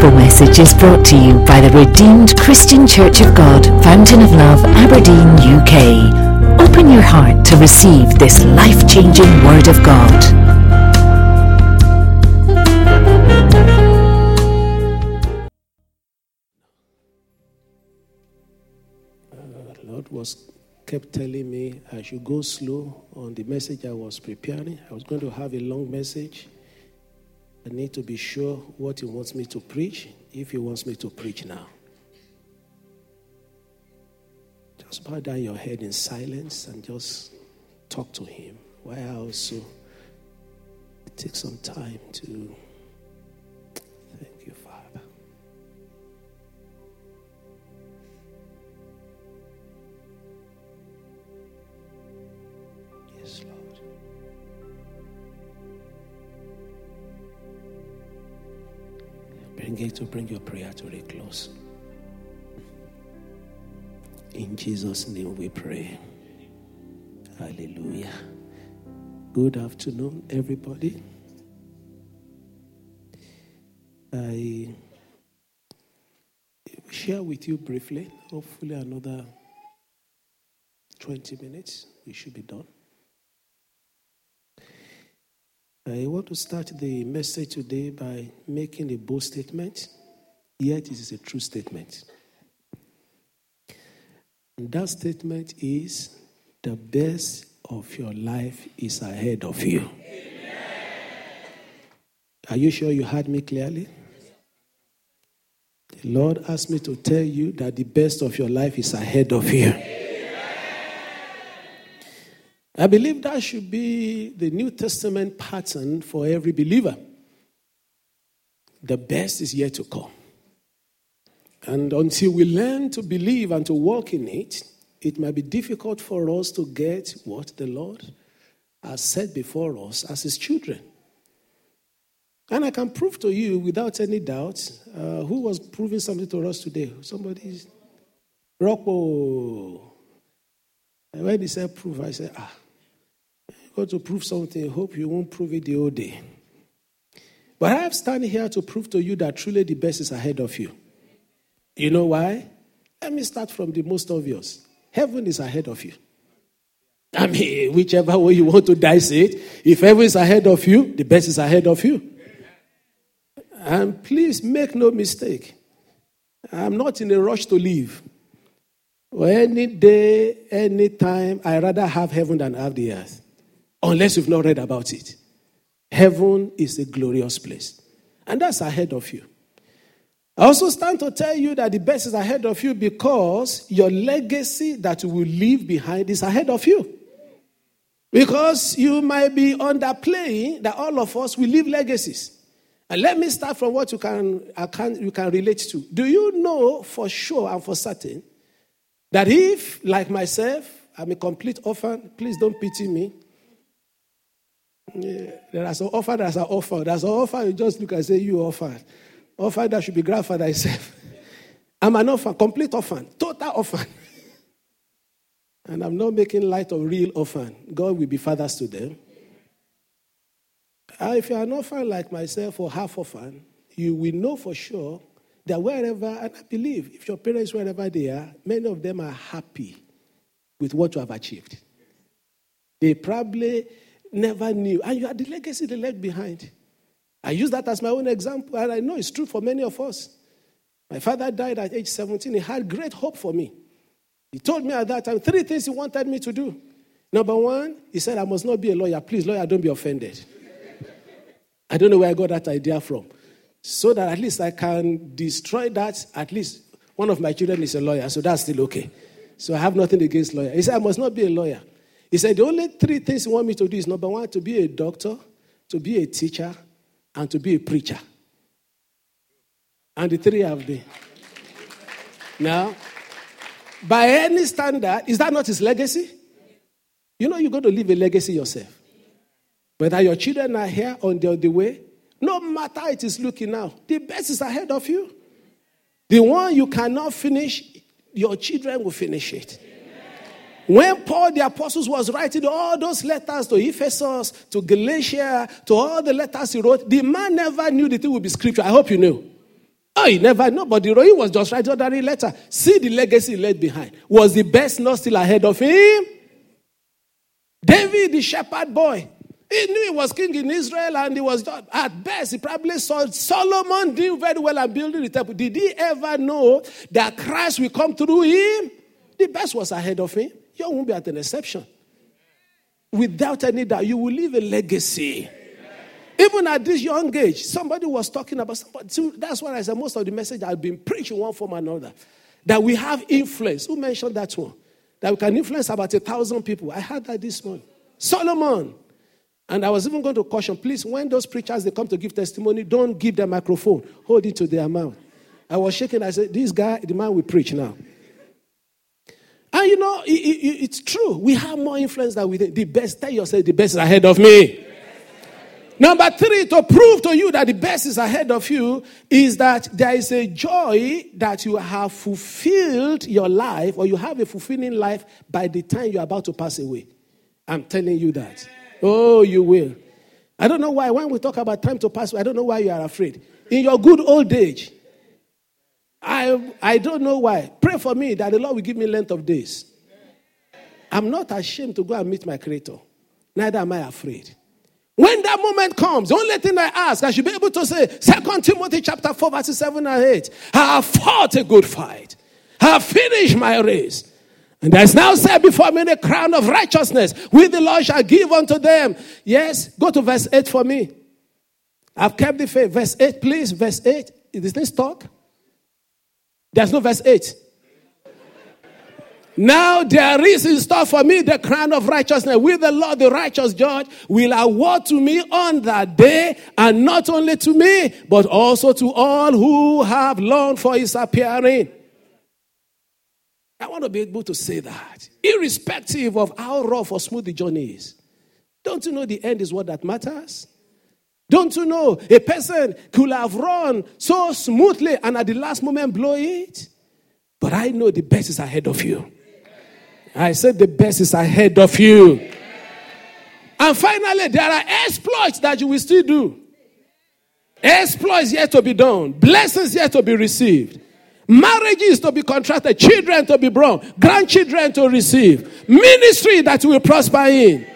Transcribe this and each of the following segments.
gospel message is brought to you by the Redeemed Christian Church of God, Fountain of Love, Aberdeen, UK. Open your heart to receive this life changing Word of God. The Lord was kept telling me I should go slow on the message I was preparing. I was going to have a long message. I need to be sure what He wants me to preach, if He wants me to preach now. Just bow down your head in silence and just talk to Him. I also take some time to To bring your prayer to a close. In Jesus' name we pray. Hallelujah. Good afternoon, everybody. I share with you briefly, hopefully, another 20 minutes. We should be done. I want to start the message today by making a bold statement, yet it is a true statement. And that statement is the best of your life is ahead of you. Are you sure you heard me clearly? The Lord asked me to tell you that the best of your life is ahead of you. I believe that should be the New Testament pattern for every believer. The best is yet to come. And until we learn to believe and to walk in it, it might be difficult for us to get what the Lord has set before us as His children. And I can prove to you without any doubt uh, who was proving something to us today. Somebody, Rocco. And when he said prove, I said, ah, got to prove something. Hope you won't prove it the whole day. But I have standing here to prove to you that truly the best is ahead of you. You know why? Let me start from the most obvious. Heaven is ahead of you. I mean, whichever way you want to dice it, if heaven is ahead of you, the best is ahead of you. And please make no mistake. I'm not in a rush to leave. Or any day, any time, I rather have heaven than have the earth. Unless you've not read about it. Heaven is a glorious place. And that's ahead of you. I also stand to tell you that the best is ahead of you because your legacy that you will leave behind is ahead of you. Because you might be underplaying that all of us will leave legacies. And let me start from what you can, can, you can relate to. Do you know for sure and for certain that if, like myself, I'm a complete orphan, please don't pity me. There are some orphan, there's an offer. There's an offer you just look and say, You orphan. Offer that should be grandfather itself. I'm an orphan, complete orphan, total orphan. and I'm not making light of real orphan. God will be fathers to them. Uh, if you're an orphan like myself or half orphan, you will know for sure that wherever, and I believe if your parents, wherever they are, many of them are happy with what you have achieved. They probably never knew, and you had the legacy they left behind. I use that as my own example, and I know it's true for many of us. My father died at age 17. He had great hope for me. He told me at that time three things he wanted me to do. Number one, he said, I must not be a lawyer. Please, lawyer, don't be offended. I don't know where I got that idea from. So that at least I can destroy that. At least one of my children is a lawyer, so that's still okay. So I have nothing against lawyer. He said, I must not be a lawyer. He said, the only three things he want me to do is number one, to be a doctor, to be a teacher, and to be a preacher. And the three have been. Now, by any standard, is that not his legacy? You know, you're going to leave a legacy yourself. Whether your children are here on the, the way, no matter it is looking now, the best is ahead of you. The one you cannot finish, your children will finish it. When Paul the apostles was writing all those letters to Ephesus, to Galatia, to all the letters he wrote, the man never knew the thing would be scripture. I hope you knew. Oh, he never know, but the Roy was just writing ordinary letter. See the legacy left behind. Was the best not still ahead of him? David, the shepherd boy, he knew he was king in Israel and he was at best. He probably saw Solomon doing very well and building the temple. Did he ever know that Christ will come through him? The best was ahead of him. You won't be at an exception. Without any doubt, you will leave a legacy. Even at this young age, somebody was talking about somebody. That's why I said most of the message I've been preaching one form or another. That we have influence. Who mentioned that one? That we can influence about a thousand people. I heard that this morning. Solomon. And I was even going to caution, please, when those preachers they come to give testimony, don't give them microphone. Hold it to their mouth. I was shaking. I said, This guy, the man will preach now. And you know, it, it, it's true. We have more influence than we think. The best, tell yourself, the best is ahead of me. Number three, to prove to you that the best is ahead of you, is that there is a joy that you have fulfilled your life, or you have a fulfilling life by the time you're about to pass away. I'm telling you that. Oh, you will. I don't know why, when we talk about time to pass away, I don't know why you are afraid. In your good old age, I, I don't know why. Pray for me that the Lord will give me length of days. I'm not ashamed to go and meet my Creator. Neither am I afraid. When that moment comes, the only thing I ask, I should be able to say, Second Timothy chapter 4, verses 7 and 8. I have fought a good fight. I have finished my race. And there is now set before me the crown of righteousness, which the Lord shall give unto them. Yes, go to verse 8 for me. I've kept the faith. Verse 8, please. Verse 8. Is this talk? There's no verse 8. Now there is in store for me the crown of righteousness. With the Lord, the righteous judge, will award to me on that day, and not only to me, but also to all who have longed for his appearing. I want to be able to say that, irrespective of how rough or smooth the journey is. Don't you know the end is what that matters? Don't you know a person could have run so smoothly and at the last moment blow it? But I know the best is ahead of you. I said the best is ahead of you. And finally, there are exploits that you will still do. Exploits yet to be done, blessings yet to be received, marriages to be contracted, children to be born, grandchildren to receive, ministry that will prosper in.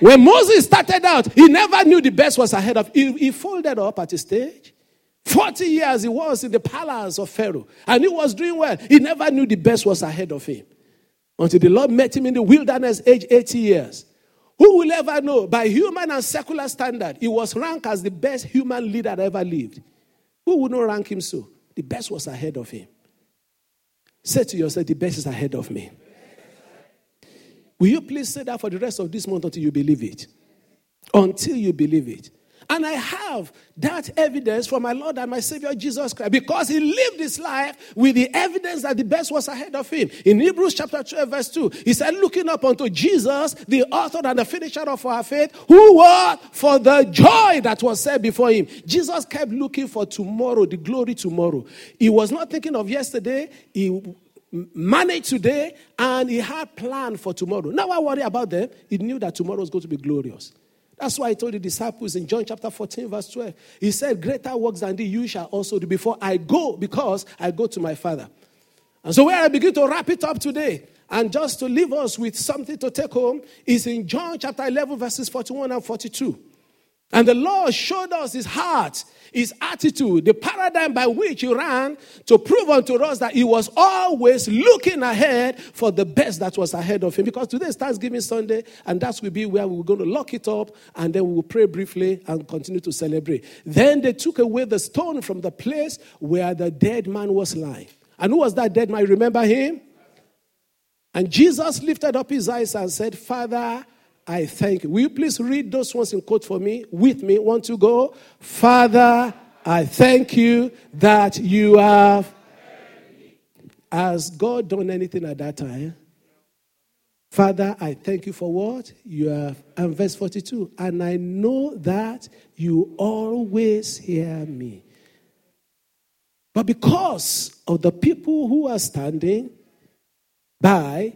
When Moses started out, he never knew the best was ahead of him. He, he folded up at a stage. 40 years he was in the palace of Pharaoh and he was doing well. He never knew the best was ahead of him until the Lord met him in the wilderness, age 80 years. Who will ever know? By human and secular standard, he was ranked as the best human leader that ever lived. Who would not rank him so? The best was ahead of him. Say to yourself, the best is ahead of me. Will you please say that for the rest of this month until you believe it? Until you believe it. And I have that evidence from my Lord and my Savior Jesus Christ because he lived his life with the evidence that the best was ahead of him. In Hebrews chapter 12, verse 2, he said, Looking up unto Jesus, the author and the finisher of our faith, who was for the joy that was set before him. Jesus kept looking for tomorrow, the glory tomorrow. He was not thinking of yesterday, he managed today, and he had plan for tomorrow. Now I worry about them. He knew that tomorrow was going to be glorious. That's why I told the disciples in John chapter 14, verse 12. He said, Greater works than these you shall also do before I go, because I go to my Father. And so, where I begin to wrap it up today, and just to leave us with something to take home, is in John chapter 11, verses 41 and 42. And the Lord showed us his heart, his attitude, the paradigm by which he ran to prove unto us that he was always looking ahead for the best that was ahead of him. Because today is Thanksgiving Sunday, and that will be where we're going to lock it up, and then we will pray briefly and continue to celebrate. Then they took away the stone from the place where the dead man was lying. And who was that dead man? Remember him? And Jesus lifted up his eyes and said, Father, I thank you. Will you please read those ones in quote for me? With me. Want to go? Father, I thank you that you have. Has God done anything at that time? Father, I thank you for what you have. And verse 42 and I know that you always hear me. But because of the people who are standing by,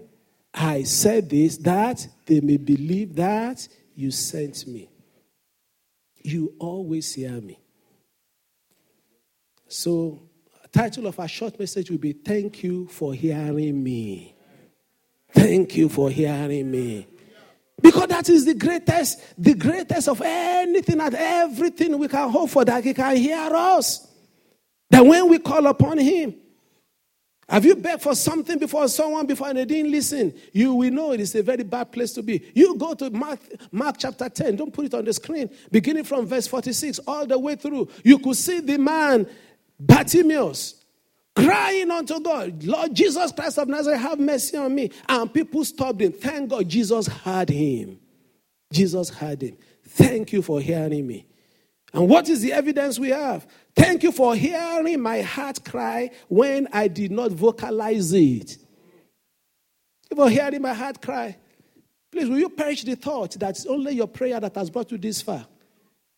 I said this that they may believe that you sent me. You always hear me. So, title of our short message will be Thank you for hearing me. Thank you for hearing me. Because that is the greatest, the greatest of anything and everything we can hope for, that He can hear us. That when we call upon Him, have you begged for something before someone before and they didn't listen? You will know it is a very bad place to be. You go to Mark, Mark chapter 10, don't put it on the screen, beginning from verse 46 all the way through. You could see the man, Bartimaeus, crying unto God, Lord Jesus Christ of Nazareth, have mercy on me. And people stopped him. Thank God Jesus heard him. Jesus heard him. Thank you for hearing me. And what is the evidence we have? Thank you for hearing my heart cry when I did not vocalize it. For hearing my heart cry. Please, will you perish the thought that it's only your prayer that has brought you this far?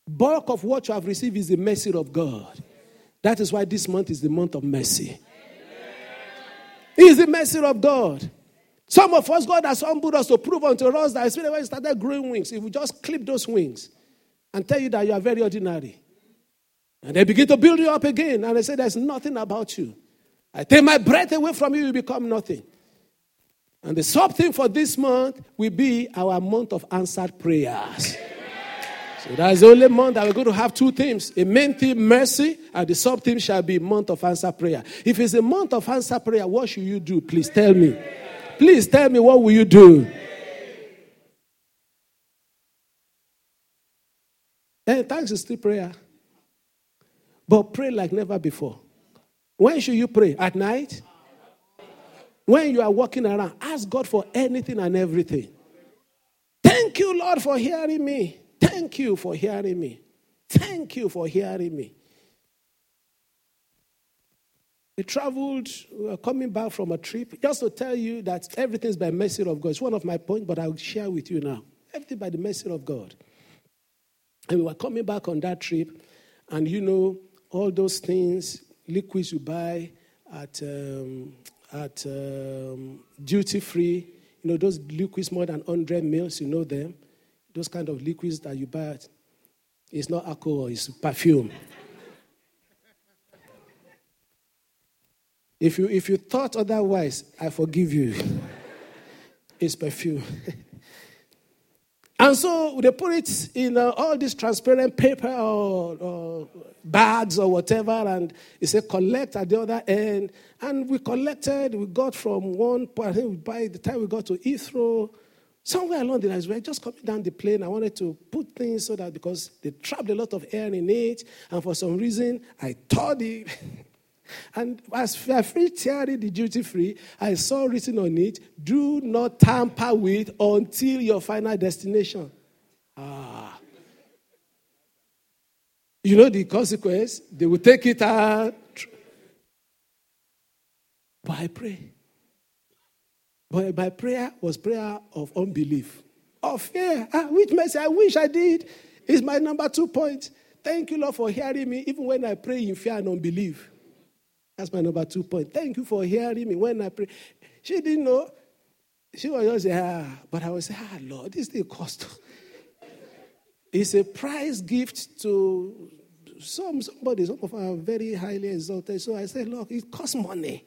Bulk of what you have received is the mercy of God. That is why this month is the month of mercy. It is the mercy of God. Some of us, God has humbled us to prove unto us that especially when started growing wings, if we just clip those wings and tell you that you are very ordinary. And they begin to build you up again, and they say, There's nothing about you. I take my breath away from you, you become nothing. And the sub thing for this month will be our month of answered prayers. So that's the only month that we're going to have two themes. A main theme, mercy, and the sub theme shall be month of answer prayer. If it's a month of answer prayer, what should you do? Please tell me. Please tell me what will you do? And eh, thanks is still prayer. But pray like never before. When should you pray? At night? When you are walking around, ask God for anything and everything. Thank you, Lord, for hearing me. Thank you for hearing me. Thank you for hearing me. We traveled, we were coming back from a trip, just to tell you that everything's by mercy of God. It's one of my points, but I'll share with you now. Everything by the mercy of God. And we were coming back on that trip, and you know, all those things, liquids you buy at, um, at um, duty free, you know, those liquids more than 100 mils, you know them those kind of liquids that you buy, it's not alcohol, it's perfume. if, you, if you thought otherwise, I forgive you. it's perfume. and so they put it in uh, all this transparent paper or, or bags or whatever, and it said collect at the other end. And we collected, we got from one point, by the time we got to Heathrow, Somewhere along the lines, we were just coming down the plane. I wanted to put things so that because they trapped a lot of air in it, and for some reason, I thought the. and as I finished tearing the duty free, I saw written on it, do not tamper with until your final destination. Ah. You know the consequence? They will take it out. But I pray. But my prayer was prayer of unbelief, of fear. Ah, which mercy I wish I did is my number two point. Thank you, Lord, for hearing me, even when I pray in fear and unbelief. That's my number two point. Thank you for hearing me when I pray. She didn't know. She was just ah, but I was saying, ah, Lord, this thing cost. it's a prize gift to some somebody. Some of are very highly exalted. So I said, look, it costs money.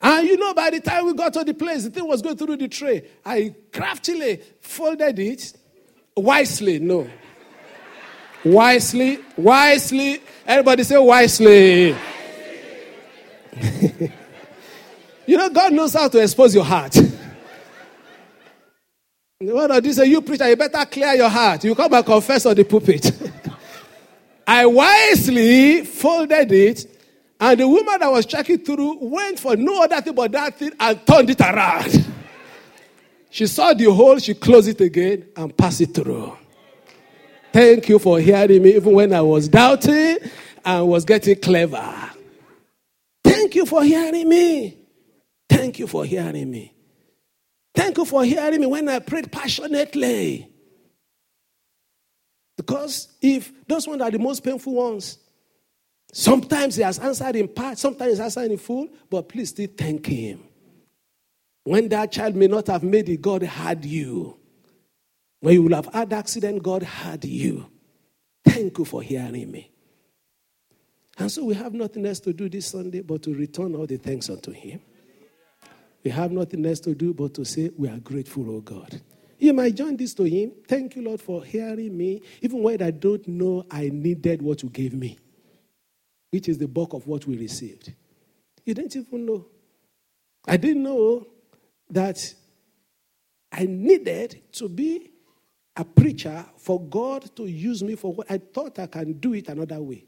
And you know, by the time we got to the place, the thing was going through the tray. I craftily folded it wisely. No. Wisely, wisely. Everybody say wisely. you know, God knows how to expose your heart. What of this? You preacher, you better clear your heart. You come and confess on the pulpit. I wisely folded it and the woman that was checking through went for no other thing but that thing and turned it around. she saw the hole, she closed it again and passed it through. Thank you for hearing me even when I was doubting and was getting clever. Thank you for hearing me. Thank you for hearing me. Thank you for hearing me when I prayed passionately. Because if those ones are the most painful ones, Sometimes he has answered in part, sometimes he has answered in full, but please still thank him. When that child may not have made it, God had you. When you will have had accident, God had you. Thank you for hearing me. And so we have nothing else to do this Sunday but to return all the thanks unto Him. We have nothing else to do but to say, We are grateful, oh God. You might join this to Him. Thank you, Lord, for hearing me, even when I don't know I needed what you gave me, which is the bulk of what we received. You didn't even know. I didn't know that I needed to be a preacher for God to use me for what I thought I can do it another way.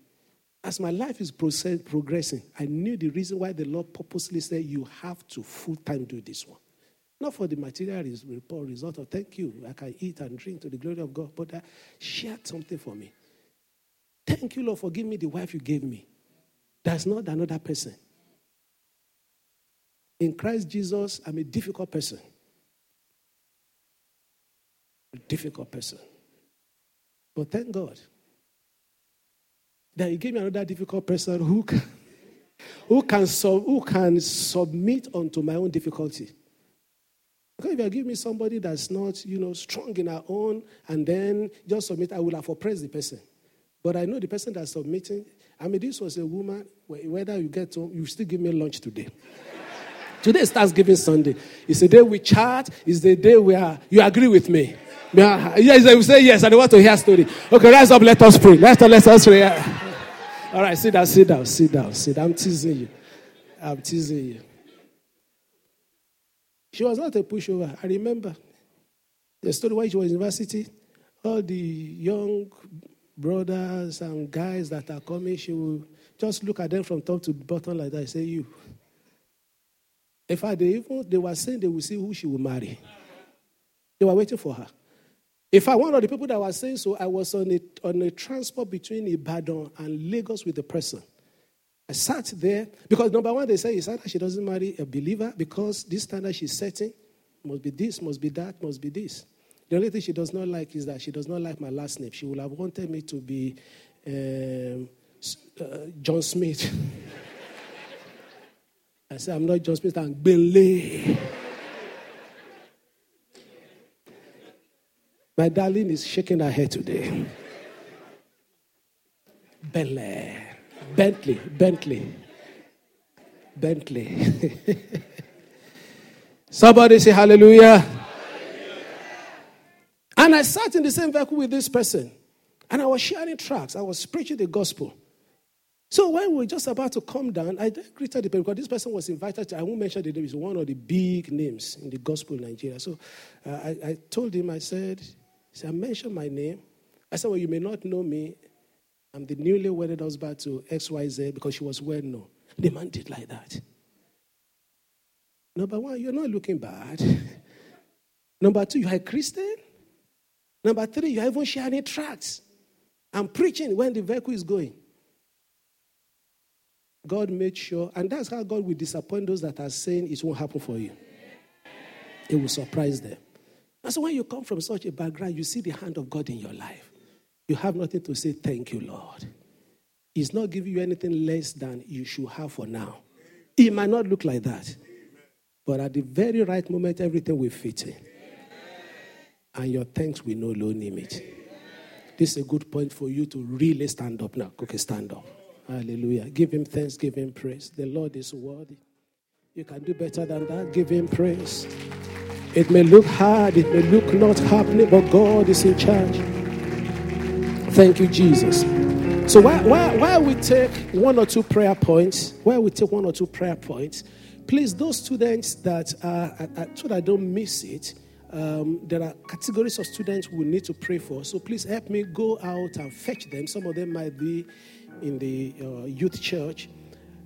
As my life is process, progressing, I knew the reason why the Lord purposely said, You have to full time do this one. Not for the material report, result of thank you, I can eat and drink to the glory of God, but I shared something for me. Thank you, Lord, for giving me the wife you gave me. That's not another person. In Christ Jesus, I'm a difficult person. A difficult person. But thank God that He gave me another difficult person who can, who can, sub, who can submit unto my own difficulty. Because if you give me somebody that's not, you know, strong in her own and then just submit, I will have oppressed the person. But I know the person that's submitting, I mean, this was a woman, whether you get home, you still give me lunch today. today is Thanksgiving Sunday. It's the day we chat, it's the day where you agree with me. Yes, I will say yes, I want to hear story. Okay, rise up, let us pray. Let us, let us pray. All right, sit down, sit down, sit down, sit down. I'm teasing you. I'm teasing you. She was not a pushover. I remember the story when she was in university. All the young brothers and guys that are coming, she will just look at them from top to bottom like that and say, You. In fact, they even they were saying they will see who she will marry. They were waiting for her. In fact, one of the people that was saying so, I was on a, on a transport between Ibadan and Lagos with the person. I sat there because number one, they say it's either she doesn't marry a believer because this standard she's setting must be this, must be that, must be this. The only thing she does not like is that she does not like my last name. She would have wanted me to be um, uh, John Smith. I said, I'm not John Smith, I'm Gbenle. My darling is shaking her head today. Bentley. Bentley, Bentley, Bentley. Somebody say hallelujah. hallelujah. And I sat in the same vehicle with this person, and I was sharing tracts. I was preaching the gospel. So when we were just about to come down, I greeted the person because this person was invited to, I won't mention the name, it's one of the big names in the gospel in Nigeria. So uh, I, I, told him, I said, I mentioned my name. I said, Well, you may not know me. I'm the newly wedded husband to XYZ because she was well known. The man did like that. Number one, you're not looking bad. Number two, you're a Christian. Number three, you're even sharing tracts. I'm preaching when the vehicle is going. God made sure, and that's how God will disappoint those that are saying it won't happen for you. It will surprise them. And so when you come from such a background, you see the hand of God in your life you have nothing to say, Thank you, Lord. He's not giving you anything less than you should have for now. It might not look like that, but at the very right moment, everything will fit in. And your thanks will know low limit. This is a good point for you to really stand up now. Okay, stand up. Hallelujah. Give him thanks, give him praise. The Lord is worthy. You can do better than that. Give him praise. It may look hard, it may look not happening, but God is in charge. Thank you, Jesus. So while, while, while we take one or two prayer points, while we take one or two prayer points, please, those students that are, so that I don't miss it, um, there are categories of students we need to pray for. So please help me go out and fetch them. Some of them might be in the uh, youth church.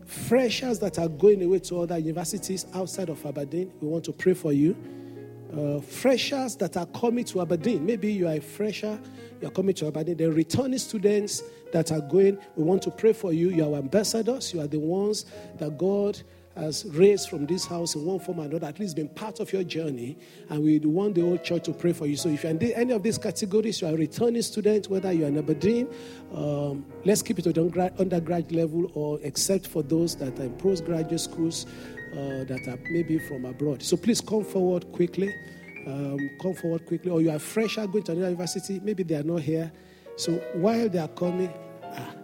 Freshers that are going away to other universities outside of Aberdeen, we want to pray for you. Uh, freshers that are coming to Aberdeen, maybe you are a fresher you're coming to Aberdeen. The returning students that are going, we want to pray for you. You are ambassadors. You are the ones that God has raised from this house in one form or another, at least been part of your journey. And we want the whole church to pray for you. So if you're in any of these categories, you are a returning student, whether you're in Aberdeen, um, let's keep it at undergrad level, or except for those that are in postgraduate schools uh, that are maybe from abroad. So please come forward quickly um, come forward quickly, or you are fresher going to another university, maybe they are not here. So while they are coming, ah,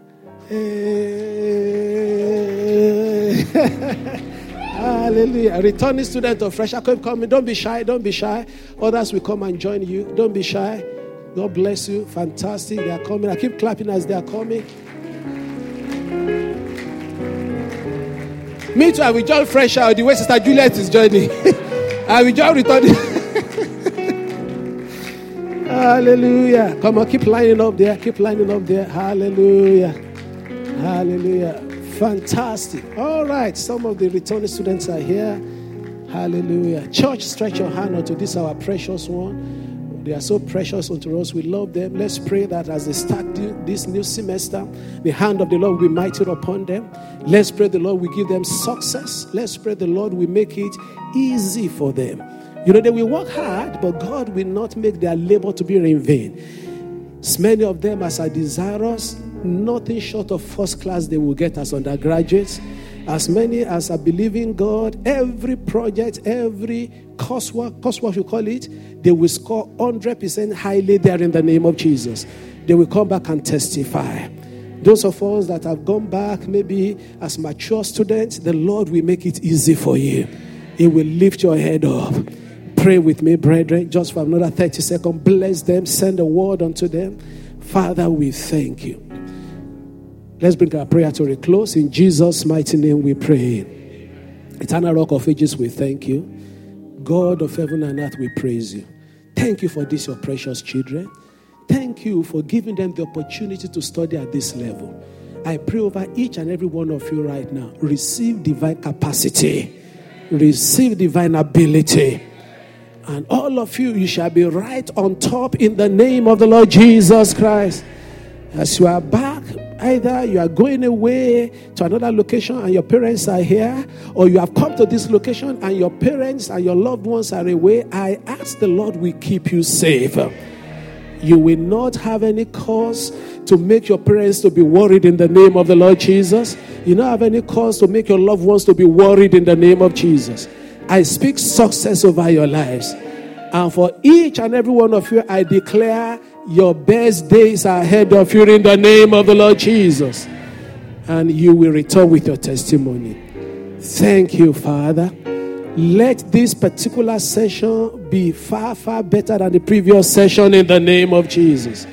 Hallelujah. Returning student of fresh come coming. Don't be shy. Don't be shy. Others will come and join you. Don't be shy. God bless you. Fantastic. They are coming. I keep clapping as they are coming. Me too. I will join fresh out the way Sister Juliet is joining. I will join returning. Hallelujah. Come on, keep lining up there. Keep lining up there. Hallelujah. Hallelujah. Fantastic. All right. Some of the returning students are here. Hallelujah. Church, stretch your hand unto this, our precious one. They are so precious unto us. We love them. Let's pray that as they start this new semester, the hand of the Lord will be mighty upon them. Let's pray the Lord will give them success. Let's pray the Lord will make it easy for them. You know, they will work hard, but God will not make their labor to be in vain. As many of them as are desirous nothing short of first class they will get as undergraduates. As many as are believing God, every project, every coursework, coursework you call it, they will score 100% highly there in the name of Jesus. They will come back and testify. Those of us that have gone back, maybe as mature students, the Lord will make it easy for you. He will lift your head up. Pray with me, brethren, just for another 30 seconds. Bless them, send a word unto them. Father, we thank you. Let's bring our prayer to a close. In Jesus' mighty name we pray. Eternal Rock of Ages, we thank you. God of heaven and earth, we praise you. Thank you for these, your precious children. Thank you for giving them the opportunity to study at this level. I pray over each and every one of you right now. Receive divine capacity, receive divine ability. And all of you, you shall be right on top in the name of the Lord Jesus Christ. As you are back, either you are going away to another location and your parents are here, or you have come to this location and your parents and your loved ones are away, I ask the Lord will keep you safe. You will not have any cause to make your parents to be worried in the name of the Lord Jesus. You don't have any cause to make your loved ones to be worried in the name of Jesus. I speak success over your lives. And for each and every one of you, I declare your best days are ahead of you in the name of the Lord Jesus. And you will return with your testimony. Thank you, Father. Let this particular session be far, far better than the previous session in the name of Jesus.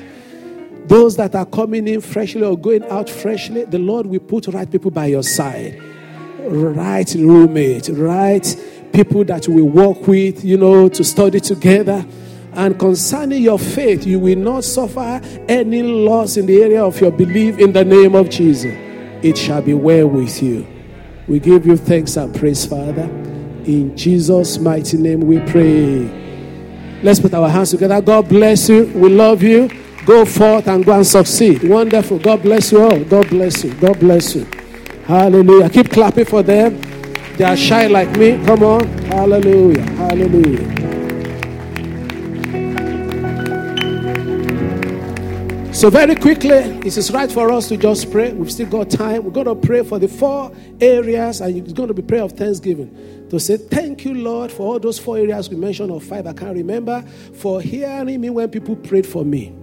Those that are coming in freshly or going out freshly, the Lord will put right people by your side. Right roommate, right people that will work with, you know, to study together and concerning your faith, you will not suffer any loss in the area of your belief in the name of Jesus. It shall be well with you. We give you thanks and praise, Father. In Jesus' mighty name we pray. Let's put our hands together. God bless you. We love you. Go forth and go and succeed. Wonderful. God bless you all. God bless you. God bless you. Hallelujah. Keep clapping for them. They are shy like me. Come on. Hallelujah. Hallelujah. So, very quickly, it is right for us to just pray. We've still got time. We're going to pray for the four areas, and it's going to be prayer of thanksgiving. To say, Thank you, Lord, for all those four areas we mentioned, or five, I can't remember, for hearing me when people prayed for me.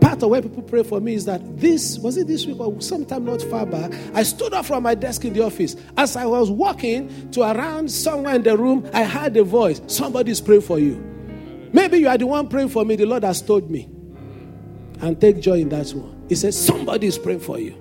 Part of when people pray for me is that this, was it this week or sometime not far back, I stood up from my desk in the office. As I was walking to around somewhere in the room, I heard a voice Somebody's praying for you. Maybe you are the one praying for me, the Lord has told me and take joy in that one. He says, Somebody is praying for you.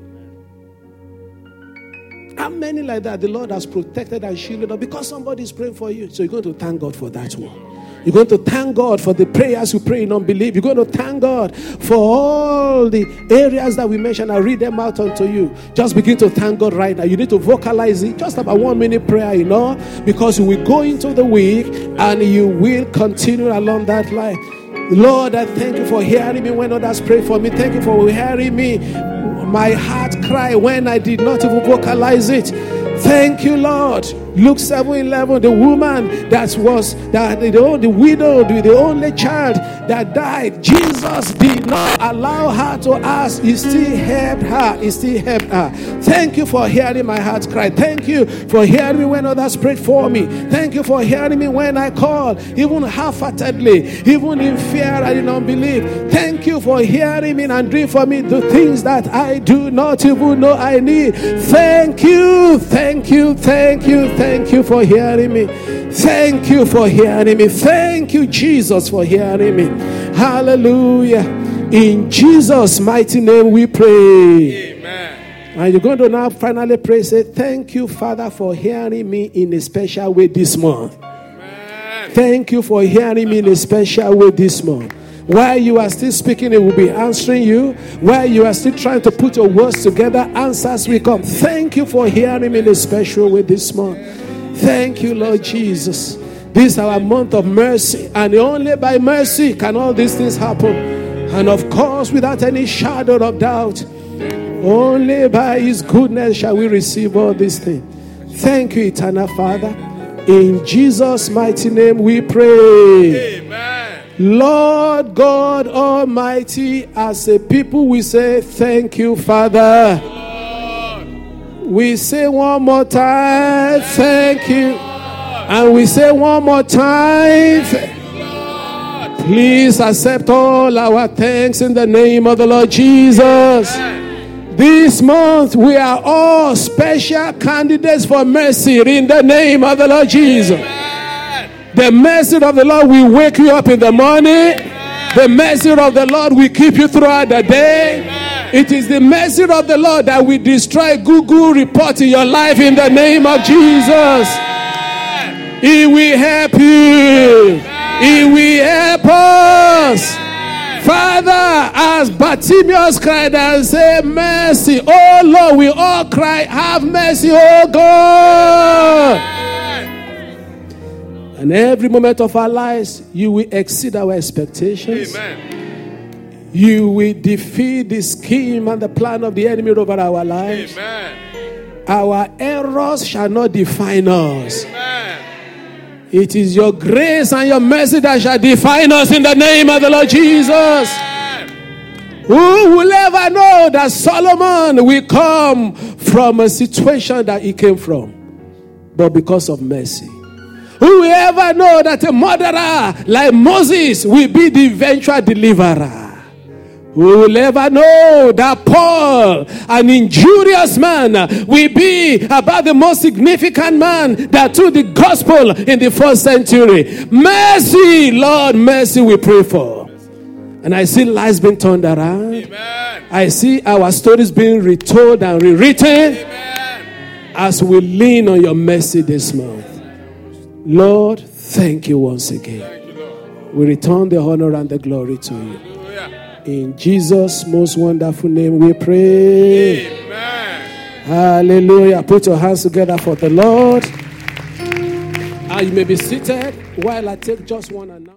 How many like that the Lord has protected and shielded up because somebody is praying for you? So you're going to thank God for that one. You're going to thank God for the prayers you pray in unbelief. You're going to thank God for all the areas that we mentioned. I read them out unto you. Just begin to thank God right now. You need to vocalize it. Just about one minute prayer, you know, because will go into the week and you will continue along that line. Lord, I thank you for hearing me when others pray for me. Thank you for hearing me. My heart cry when I did not even vocalize it. Thank you, Lord. Luke 7 11, the woman that was that the, the widow, the, the only child that died, Jesus did not allow her to ask. He still helped her. He still helped her. Thank you for hearing my heart cry. Thank you for hearing me when others prayed for me. Thank you for hearing me when I called, even half-heartedly, even in fear and in unbelief. Thank you for hearing me and doing for me the things that I do not even know I need. Thank you, thank you, thank you, thank Thank you for hearing me. Thank you for hearing me. Thank you, Jesus, for hearing me. Hallelujah. In Jesus' mighty name we pray. Amen. And you're going to now finally pray, say, Thank you, Father, for hearing me in a special way this month. Amen. Thank you for hearing me in a special way this month. While you are still speaking, it will be answering you. While you are still trying to put your words together, answers will come. Thank you for hearing me in a special way this month. Thank you, Lord Jesus. This is our month of mercy, and only by mercy can all these things happen. And of course, without any shadow of doubt, only by His goodness shall we receive all these things. Thank you, eternal Father. In Jesus' mighty name we pray. Amen. Lord God Almighty, as a people, we say, Thank you, Father. We say one more time, Thank you. And we say one more time, Please accept all our thanks in the name of the Lord Jesus. This month, we are all special candidates for mercy in the name of the Lord Jesus. The mercy of the Lord will wake you up in the morning. The mercy of the Lord will keep you throughout the day. It is the mercy of the Lord that will destroy Google report in your life in the name of Jesus. He will help you. He will help us. Father, as Bartimaeus cried and said, Mercy, oh Lord, we all cry, Have mercy, oh God. And every moment of our lives, you will exceed our expectations. Amen. You will defeat the scheme and the plan of the enemy over our lives. Amen. Our errors shall not define us. Amen. It is your grace and your mercy that shall define us in the name of the Lord Jesus. Who will ever know that Solomon will come from a situation that he came from? But because of mercy. Who will ever know that a murderer like Moses will be the eventual deliverer? Who will ever know that Paul, an injurious man, will be about the most significant man that took the gospel in the first century? Mercy, Lord, mercy, we pray for. And I see lives being turned around. Amen. I see our stories being retold and rewritten Amen. as we lean on your mercy this month. Lord, thank you once again. You, we return the honor and the glory to you. Hallelujah. In Jesus' most wonderful name we pray. Amen. Hallelujah. Put your hands together for the Lord. And you may be seated while I take just one announcement.